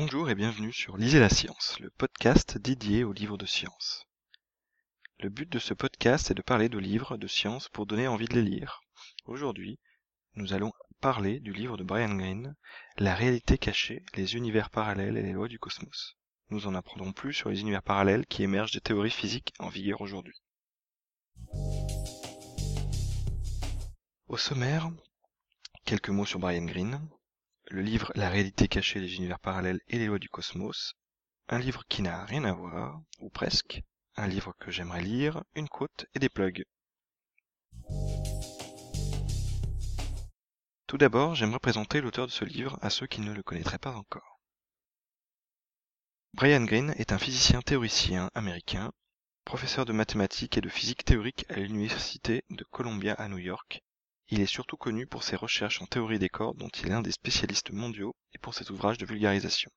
Bonjour et bienvenue sur Lisez la science, le podcast dédié aux livres de science. Le but de ce podcast est de parler de livres de science pour donner envie de les lire. Aujourd'hui, nous allons parler du livre de Brian Greene, La réalité cachée, les univers parallèles et les lois du cosmos. Nous en apprendrons plus sur les univers parallèles qui émergent des théories physiques en vigueur aujourd'hui. Au sommaire, quelques mots sur Brian Greene, le livre La réalité cachée des univers parallèles et les lois du cosmos, un livre qui n'a rien à voir, ou presque, un livre que j'aimerais lire, une quote et des plugs. Tout d'abord, j'aimerais présenter l'auteur de ce livre à ceux qui ne le connaîtraient pas encore. Brian Greene est un physicien théoricien américain, professeur de mathématiques et de physique théorique à l'université de Columbia à New York, il est surtout connu pour ses recherches en théorie des cordes dont il est un des spécialistes mondiaux et pour ses ouvrages de vulgarisation.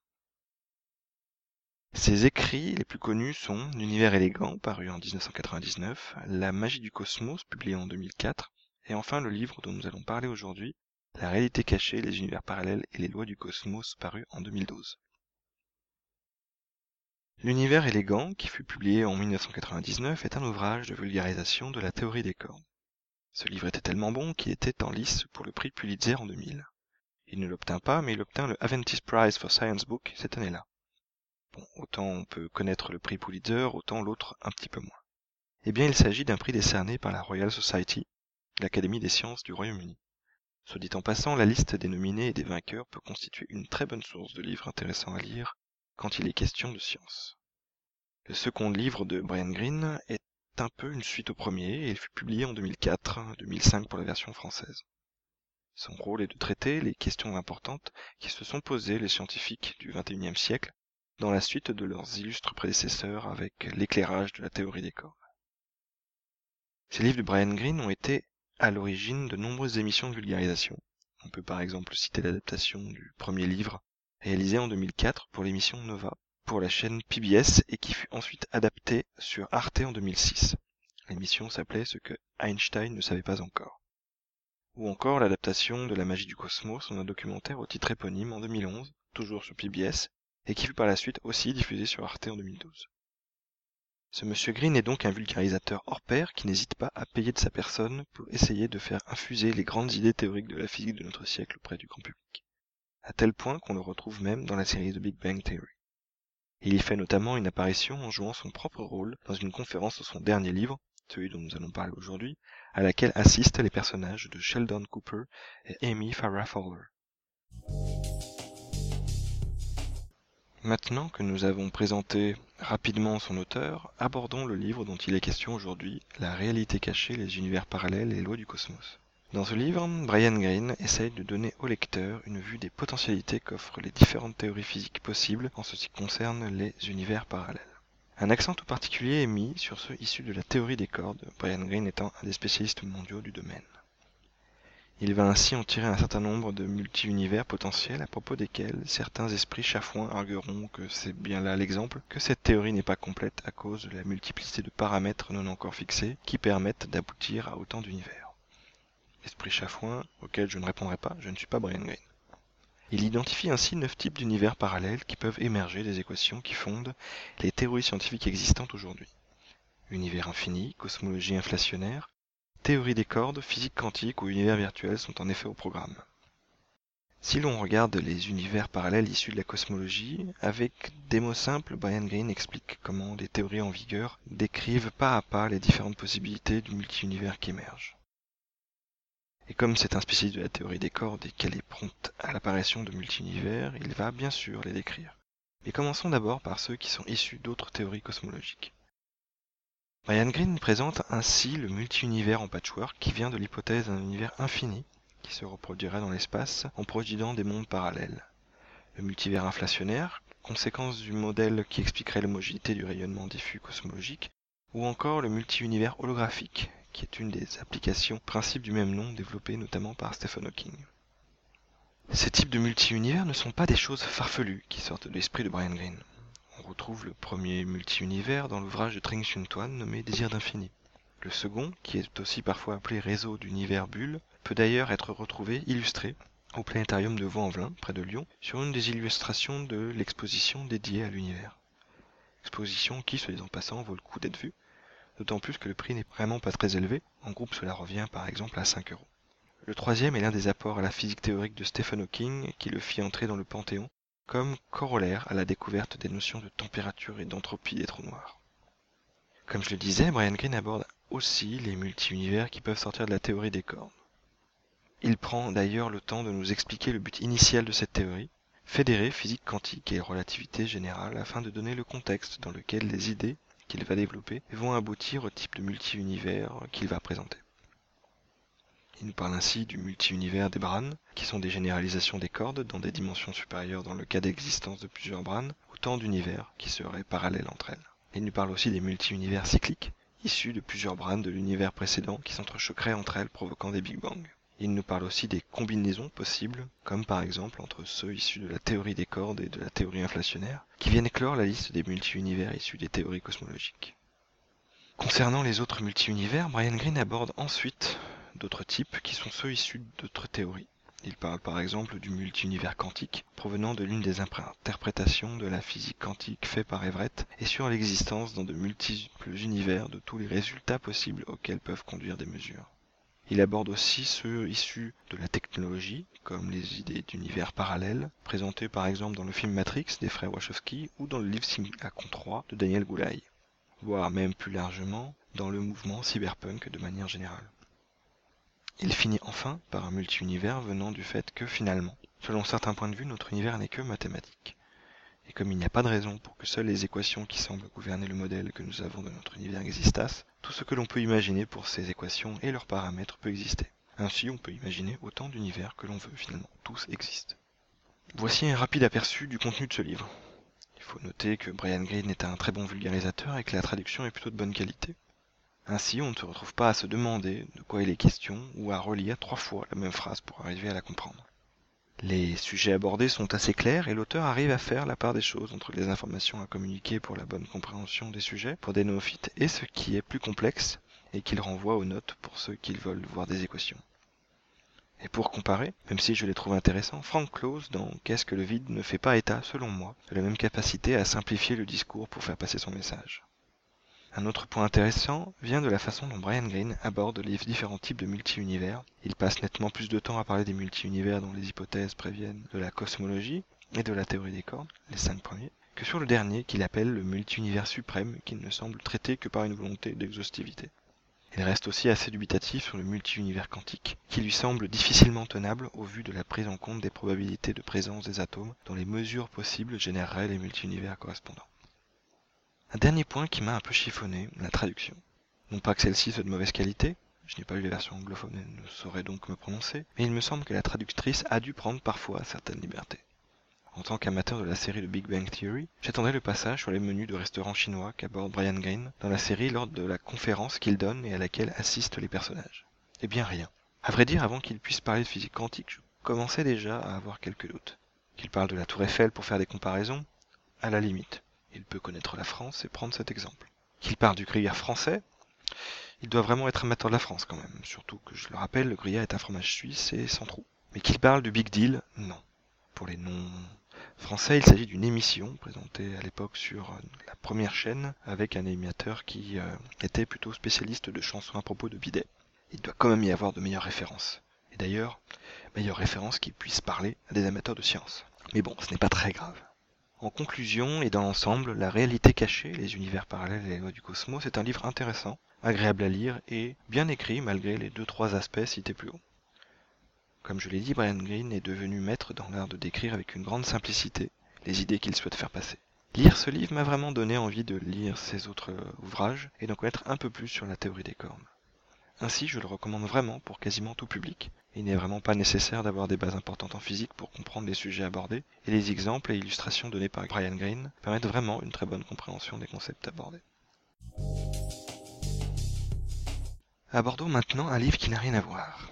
Ses écrits les plus connus sont L'univers élégant, paru en 1999, La magie du cosmos, publié en 2004, et enfin le livre dont nous allons parler aujourd'hui, La réalité cachée, les univers parallèles et les lois du cosmos, paru en 2012. L'univers élégant, qui fut publié en 1999, est un ouvrage de vulgarisation de la théorie des cordes. Ce livre était tellement bon qu'il était en lice pour le prix Pulitzer en 2000. Il ne l'obtint pas, mais il obtint le Adventist Prize for Science Book cette année-là. Bon, autant on peut connaître le prix Pulitzer, autant l'autre un petit peu moins. Eh bien, il s'agit d'un prix décerné par la Royal Society, l'Académie des sciences du Royaume-Uni. Soit dit en passant, la liste des nominés et des vainqueurs peut constituer une très bonne source de livres intéressants à lire quand il est question de science. Le second livre de Brian Greene est un peu une suite au premier et il fut publié en 2004-2005 pour la version française. Son rôle est de traiter les questions importantes qui se sont posées les scientifiques du XXIe siècle dans la suite de leurs illustres prédécesseurs avec l'éclairage de la théorie des cordes. Ces livres de Brian Greene ont été à l'origine de nombreuses émissions de vulgarisation. On peut par exemple citer l'adaptation du premier livre réalisé en 2004 pour l'émission Nova pour la chaîne PBS et qui fut ensuite adapté sur Arte en 2006. L'émission s'appelait Ce que Einstein ne savait pas encore. Ou encore l'adaptation de La magie du cosmos en un documentaire au titre éponyme en 2011, toujours sur PBS, et qui fut par la suite aussi diffusé sur Arte en 2012. Ce monsieur Green est donc un vulgarisateur hors pair qui n'hésite pas à payer de sa personne pour essayer de faire infuser les grandes idées théoriques de la physique de notre siècle auprès du grand public. À tel point qu'on le retrouve même dans la série de Big Bang Theory. Il y fait notamment une apparition en jouant son propre rôle dans une conférence de son dernier livre, celui dont nous allons parler aujourd'hui, à laquelle assistent les personnages de Sheldon Cooper et Amy Farrah Fowler. Maintenant que nous avons présenté rapidement son auteur, abordons le livre dont il est question aujourd'hui, La réalité cachée, les univers parallèles et les lois du cosmos. Dans ce livre, Brian Greene essaye de donner au lecteur une vue des potentialités qu'offrent les différentes théories physiques possibles en ce qui concerne les univers parallèles. Un accent tout particulier est mis sur ceux issus de la théorie des cordes, Brian Greene étant un des spécialistes mondiaux du domaine. Il va ainsi en tirer un certain nombre de multi-univers potentiels à propos desquels certains esprits chafouins argueront que c'est bien là l'exemple, que cette théorie n'est pas complète à cause de la multiplicité de paramètres non encore fixés qui permettent d'aboutir à autant d'univers. Esprit chafouin, auquel je ne répondrai pas, je ne suis pas Brian Greene. Il identifie ainsi neuf types d'univers parallèles qui peuvent émerger des équations qui fondent les théories scientifiques existantes aujourd'hui. Univers infini, cosmologie inflationnaire, théorie des cordes, physique quantique ou univers virtuel sont en effet au programme. Si l'on regarde les univers parallèles issus de la cosmologie, avec des mots simples, Brian Greene explique comment les théories en vigueur décrivent pas à pas les différentes possibilités du multi-univers qui émerge. Et comme c'est un spécialiste de la théorie des cordes et qu'elle est prompte à l'apparition de multi-univers, il va bien sûr les décrire. Mais commençons d'abord par ceux qui sont issus d'autres théories cosmologiques. Brian Greene présente ainsi le multi-univers en patchwork qui vient de l'hypothèse d'un univers infini qui se reproduirait dans l'espace en produisant des mondes parallèles. Le multivers inflationnaire, conséquence du modèle qui expliquerait l'homogénéité du rayonnement diffus cosmologique, ou encore le multi-univers holographique, qui est une des applications principes du même nom développées notamment par Stephen Hawking. Ces types de multi-univers ne sont pas des choses farfelues qui sortent de l'esprit de Brian Greene. On retrouve le premier multi-univers dans l'ouvrage de Tring Chun Tuan nommé Désir d'infini. Le second, qui est aussi parfois appelé réseau d'univers bulles, peut d'ailleurs être retrouvé illustré au planétarium de Vaux-en-Velin, près de Lyon, sur une des illustrations de l'exposition dédiée à l'univers. Exposition qui, se disant passant, vaut le coup d'être vue, d'autant plus que le prix n'est vraiment pas très élevé, en groupe cela revient par exemple à 5 euros. Le troisième est l'un des apports à la physique théorique de Stephen Hawking qui le fit entrer dans le Panthéon, comme corollaire à la découverte des notions de température et d'entropie des trous noirs. Comme je le disais, Brian Greene aborde aussi les multi-univers qui peuvent sortir de la théorie des cordes. Il prend d'ailleurs le temps de nous expliquer le but initial de cette théorie, fédérer physique quantique et relativité générale afin de donner le contexte dans lequel les idées qu'il va développer vont aboutir au type de multi-univers qu'il va présenter. Il nous parle ainsi du multi-univers des branes, qui sont des généralisations des cordes dans des dimensions supérieures dans le cas d'existence de plusieurs branes, autant d'univers qui seraient parallèles entre elles. Il nous parle aussi des multi-univers cycliques, issus de plusieurs branes de l'univers précédent qui s'entrechoqueraient entre elles provoquant des Big Bang. Il nous parle aussi des combinaisons possibles, comme par exemple entre ceux issus de la théorie des cordes et de la théorie inflationnaire, qui viennent éclore la liste des multi-univers issus des théories cosmologiques. Concernant les autres multi-univers, Brian Greene aborde ensuite d'autres types qui sont ceux issus d'autres théories. Il parle par exemple du multi-univers quantique, provenant de l'une des interprétations de la physique quantique faite par Everett, et sur l'existence dans de multiples univers de tous les résultats possibles auxquels peuvent conduire des mesures. Il aborde aussi ceux issus de la technologie, comme les idées d'univers parallèles, présentées par exemple dans le film Matrix des frères Wachowski ou dans le livre Simulacron 3 de Daniel Goulaï, voire même plus largement dans le mouvement cyberpunk de manière générale. Il finit enfin par un multi-univers venant du fait que finalement, selon certains points de vue, notre univers n'est que mathématique. Et comme il n'y a pas de raison pour que seules les équations qui semblent gouverner le modèle que nous avons de notre univers existassent, tout ce que l'on peut imaginer pour ces équations et leurs paramètres peut exister. Ainsi, on peut imaginer autant d'univers que l'on veut finalement. Tous existent. Voici un rapide aperçu du contenu de ce livre. Il faut noter que Brian Greene est un très bon vulgarisateur et que la traduction est plutôt de bonne qualité. Ainsi, on ne se retrouve pas à se demander de quoi il est question ou à relire trois fois la même phrase pour arriver à la comprendre. Les sujets abordés sont assez clairs et l'auteur arrive à faire la part des choses entre les informations à communiquer pour la bonne compréhension des sujets pour des néophytes et ce qui est plus complexe et qu'il renvoie aux notes pour ceux qui veulent voir des équations. Et pour comparer, même si je les trouve intéressants, Frank Close dans Qu'est-ce que le vide ne fait pas état, selon moi, de la même capacité à simplifier le discours pour faire passer son message. Un autre point intéressant vient de la façon dont Brian Greene aborde les différents types de multi-univers. Il passe nettement plus de temps à parler des multi-univers dont les hypothèses préviennent de la cosmologie et de la théorie des cordes, les cinq premiers, que sur le dernier qu'il appelle le multi-univers suprême qui ne semble traiter que par une volonté d'exhaustivité. Il reste aussi assez dubitatif sur le multi-univers quantique, qui lui semble difficilement tenable au vu de la prise en compte des probabilités de présence des atomes dont les mesures possibles généreraient les multi-univers correspondants. Un dernier point qui m'a un peu chiffonné, la traduction. Non pas que celle-ci soit de mauvaise qualité, je n'ai pas lu les versions anglophones et ne saurais donc me prononcer, mais il me semble que la traductrice a dû prendre parfois certaines libertés. En tant qu'amateur de la série de Big Bang Theory, j'attendais le passage sur les menus de restaurants chinois qu'aborde Brian Greene dans la série lors de la conférence qu'il donne et à laquelle assistent les personnages. Eh bien rien. À vrai dire, avant qu'il puisse parler de physique quantique, je commençais déjà à avoir quelques doutes. Qu'il parle de la tour Eiffel pour faire des comparaisons À la limite. Il peut connaître la France et prendre cet exemple. Qu'il parle du gruyère français, il doit vraiment être amateur de la France quand même, surtout que je le rappelle, le gruyère est un fromage suisse et sans trou. Mais qu'il parle du Big Deal, non. Pour les non français, il s'agit d'une émission présentée à l'époque sur la première chaîne avec un animateur qui euh, était plutôt spécialiste de chansons à propos de bidet. Il doit quand même y avoir de meilleures références. Et d'ailleurs, meilleures références qui puissent parler à des amateurs de science. Mais bon, ce n'est pas très grave. En conclusion et dans l'ensemble, La réalité cachée, les univers parallèles et les lois du cosmos est un livre intéressant, agréable à lire et bien écrit malgré les deux trois aspects cités plus haut. Comme je l'ai dit, Brian Greene est devenu maître dans l'art de décrire avec une grande simplicité les idées qu'il souhaite faire passer. Lire ce livre m'a vraiment donné envie de lire ses autres ouvrages et d'en connaître un peu plus sur la théorie des cornes. Ainsi, je le recommande vraiment pour quasiment tout public. Il n'est vraiment pas nécessaire d'avoir des bases importantes en physique pour comprendre les sujets abordés, et les exemples et illustrations donnés par Brian Greene permettent vraiment une très bonne compréhension des concepts abordés. Abordons maintenant un livre qui n'a rien à voir.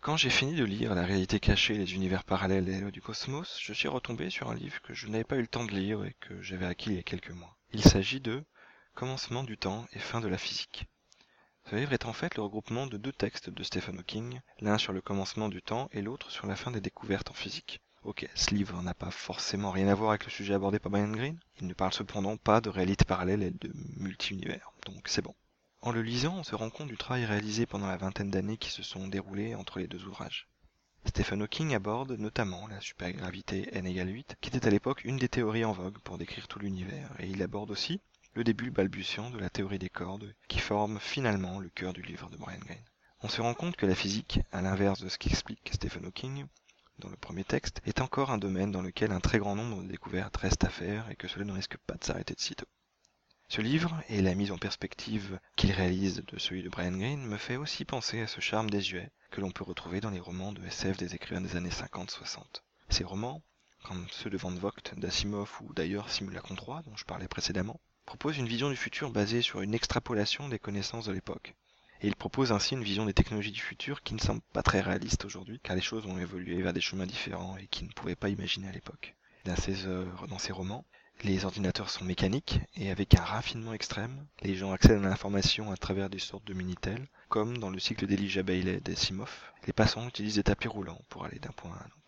Quand j'ai fini de lire La réalité cachée, les univers parallèles et lois du cosmos, je suis retombé sur un livre que je n'avais pas eu le temps de lire et que j'avais acquis il y a quelques mois. Il s'agit de Commencement du temps et fin de la physique Ce livre est en fait le regroupement de deux textes de Stephen Hawking, l'un sur le commencement du temps et l'autre sur la fin des découvertes en physique. Ok, ce livre n'a pas forcément rien à voir avec le sujet abordé par Brian Greene, il ne parle cependant pas de réalité parallèle et de multi-univers, donc c'est bon. En le lisant, on se rend compte du travail réalisé pendant la vingtaine d'années qui se sont déroulées entre les deux ouvrages. Stephen Hawking aborde notamment la supergravité n égale 8, qui était à l'époque une des théories en vogue pour décrire tout l'univers, et il aborde aussi le début balbutiant de la théorie des cordes, qui forme finalement le cœur du livre de Brian Greene. On se rend compte que la physique, à l'inverse de ce qu'explique Stephen Hawking, dans le premier texte, est encore un domaine dans lequel un très grand nombre de découvertes restent à faire et que cela ne risque pas de s'arrêter de sitôt. Ce livre, et la mise en perspective qu'il réalise de celui de Brian Greene, me fait aussi penser à ce charme désuet que l'on peut retrouver dans les romans de SF des écrivains des années 50-60. Ces romans, comme ceux de Van Vogt, d'Asimov ou d'ailleurs Simulacron 3 dont je parlais précédemment, propose une vision du futur basée sur une extrapolation des connaissances de l'époque. Et il propose ainsi une vision des technologies du futur qui ne semble pas très réaliste aujourd'hui, car les choses ont évolué vers des chemins différents et qui ne pouvaient pas imaginer à l'époque. Dans ses œuvres, dans ses romans, les ordinateurs sont mécaniques et avec un raffinement extrême, les gens accèdent à l'information à travers des sortes de Minitel, comme dans le cycle d'Elijah Bailey d'Asimov, les passants utilisent des tapis roulants pour aller d'un point à un autre.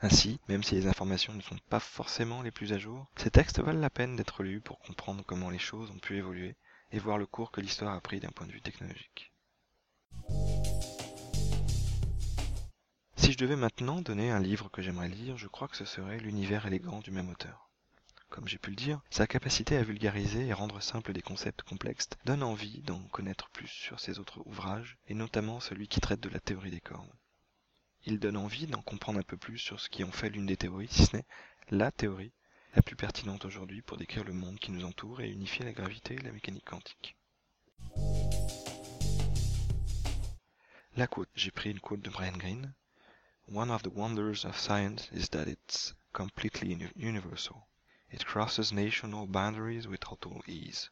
Ainsi, même si les informations ne sont pas forcément les plus à jour, ces textes valent la peine d'être lus pour comprendre comment les choses ont pu évoluer et voir le cours que l'histoire a pris d'un point de vue technologique. Si je devais maintenant donner un livre que j'aimerais lire, je crois que ce serait L'univers élégant du même auteur. Comme j'ai pu le dire, sa capacité à vulgariser et rendre simple des concepts complexes donne envie d'en connaître plus sur ses autres ouvrages, et notamment celui qui traite de la théorie des cordes. Il donne envie d'en comprendre un peu plus sur ce qui en fait l'une des théories, si ce n'est la théorie la plus pertinente aujourd'hui pour décrire le monde qui nous entoure et unifier la gravité et la mécanique quantique. La quote, j'ai pris une quote de Brian Greene. One of the wonders of science is that it's completely universal. It crosses national boundaries with total ease.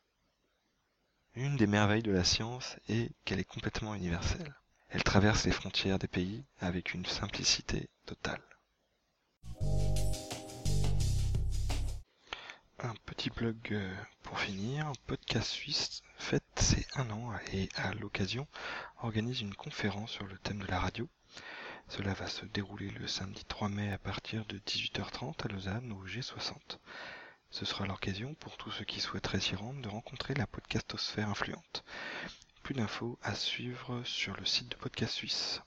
Une des merveilles de la science est qu'elle est complètement universelle. Elle traverse les frontières des pays avec une simplicité totale. Un petit blog euh, pour finir. Podcast Suisse fête ses un an et à l'occasion organise une conférence sur le thème de la radio. Cela va se dérouler le samedi 3 mai à partir de 18h30 à Lausanne au G60. Ce sera l'occasion pour tous ceux qui souhaiteraient s'y rendre de rencontrer la podcastosphère influente. Plus d'infos à suivre sur le site de Podcast Suisse.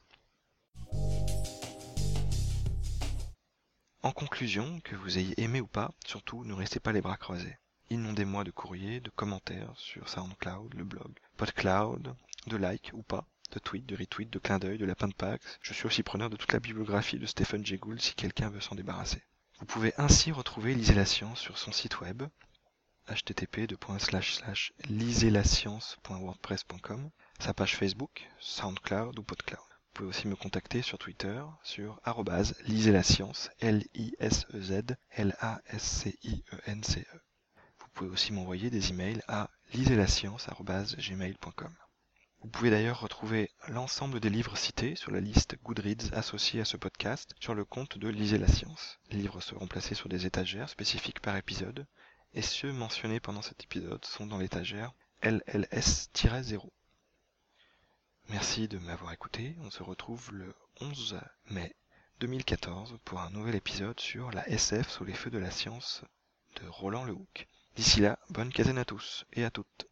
En conclusion, que vous ayez aimé ou pas, surtout ne restez pas les bras croisés. Inondez-moi de courriers, de commentaires sur SoundCloud, le blog, PodCloud, de likes ou pas, de tweets, de retweets, de clins d'œil, de lapin de. Je suis aussi preneur de toute la bibliographie de Stephen Jay Gould si quelqu'un veut s'en débarrasser. Vous pouvez ainsi retrouver Lisez la science sur son site web http://lisezlascience.wordpress.com, sa page Facebook, SoundCloud ou PodCloud. Vous pouvez aussi me contacter sur Twitter sur lisez la science, L-I-S-E-Z, L-A-S-C-I-E-N-C-E. Vous pouvez aussi m'envoyer des emails à lisezlascience.gmail.com. Vous pouvez d'ailleurs retrouver l'ensemble des livres cités sur la liste Goodreads associée à ce podcast sur le compte de Lisez la Science. Les livres seront placés sur des étagères spécifiques par épisode, et ceux mentionnés pendant cet épisode sont dans l'étagère LLS-0. Merci de m'avoir écouté. On se retrouve le 11 mai 2014 pour un nouvel épisode sur la SF sous les feux de la science de Roland Lehoucq. D'ici là, bonne quinzaine à tous et à toutes.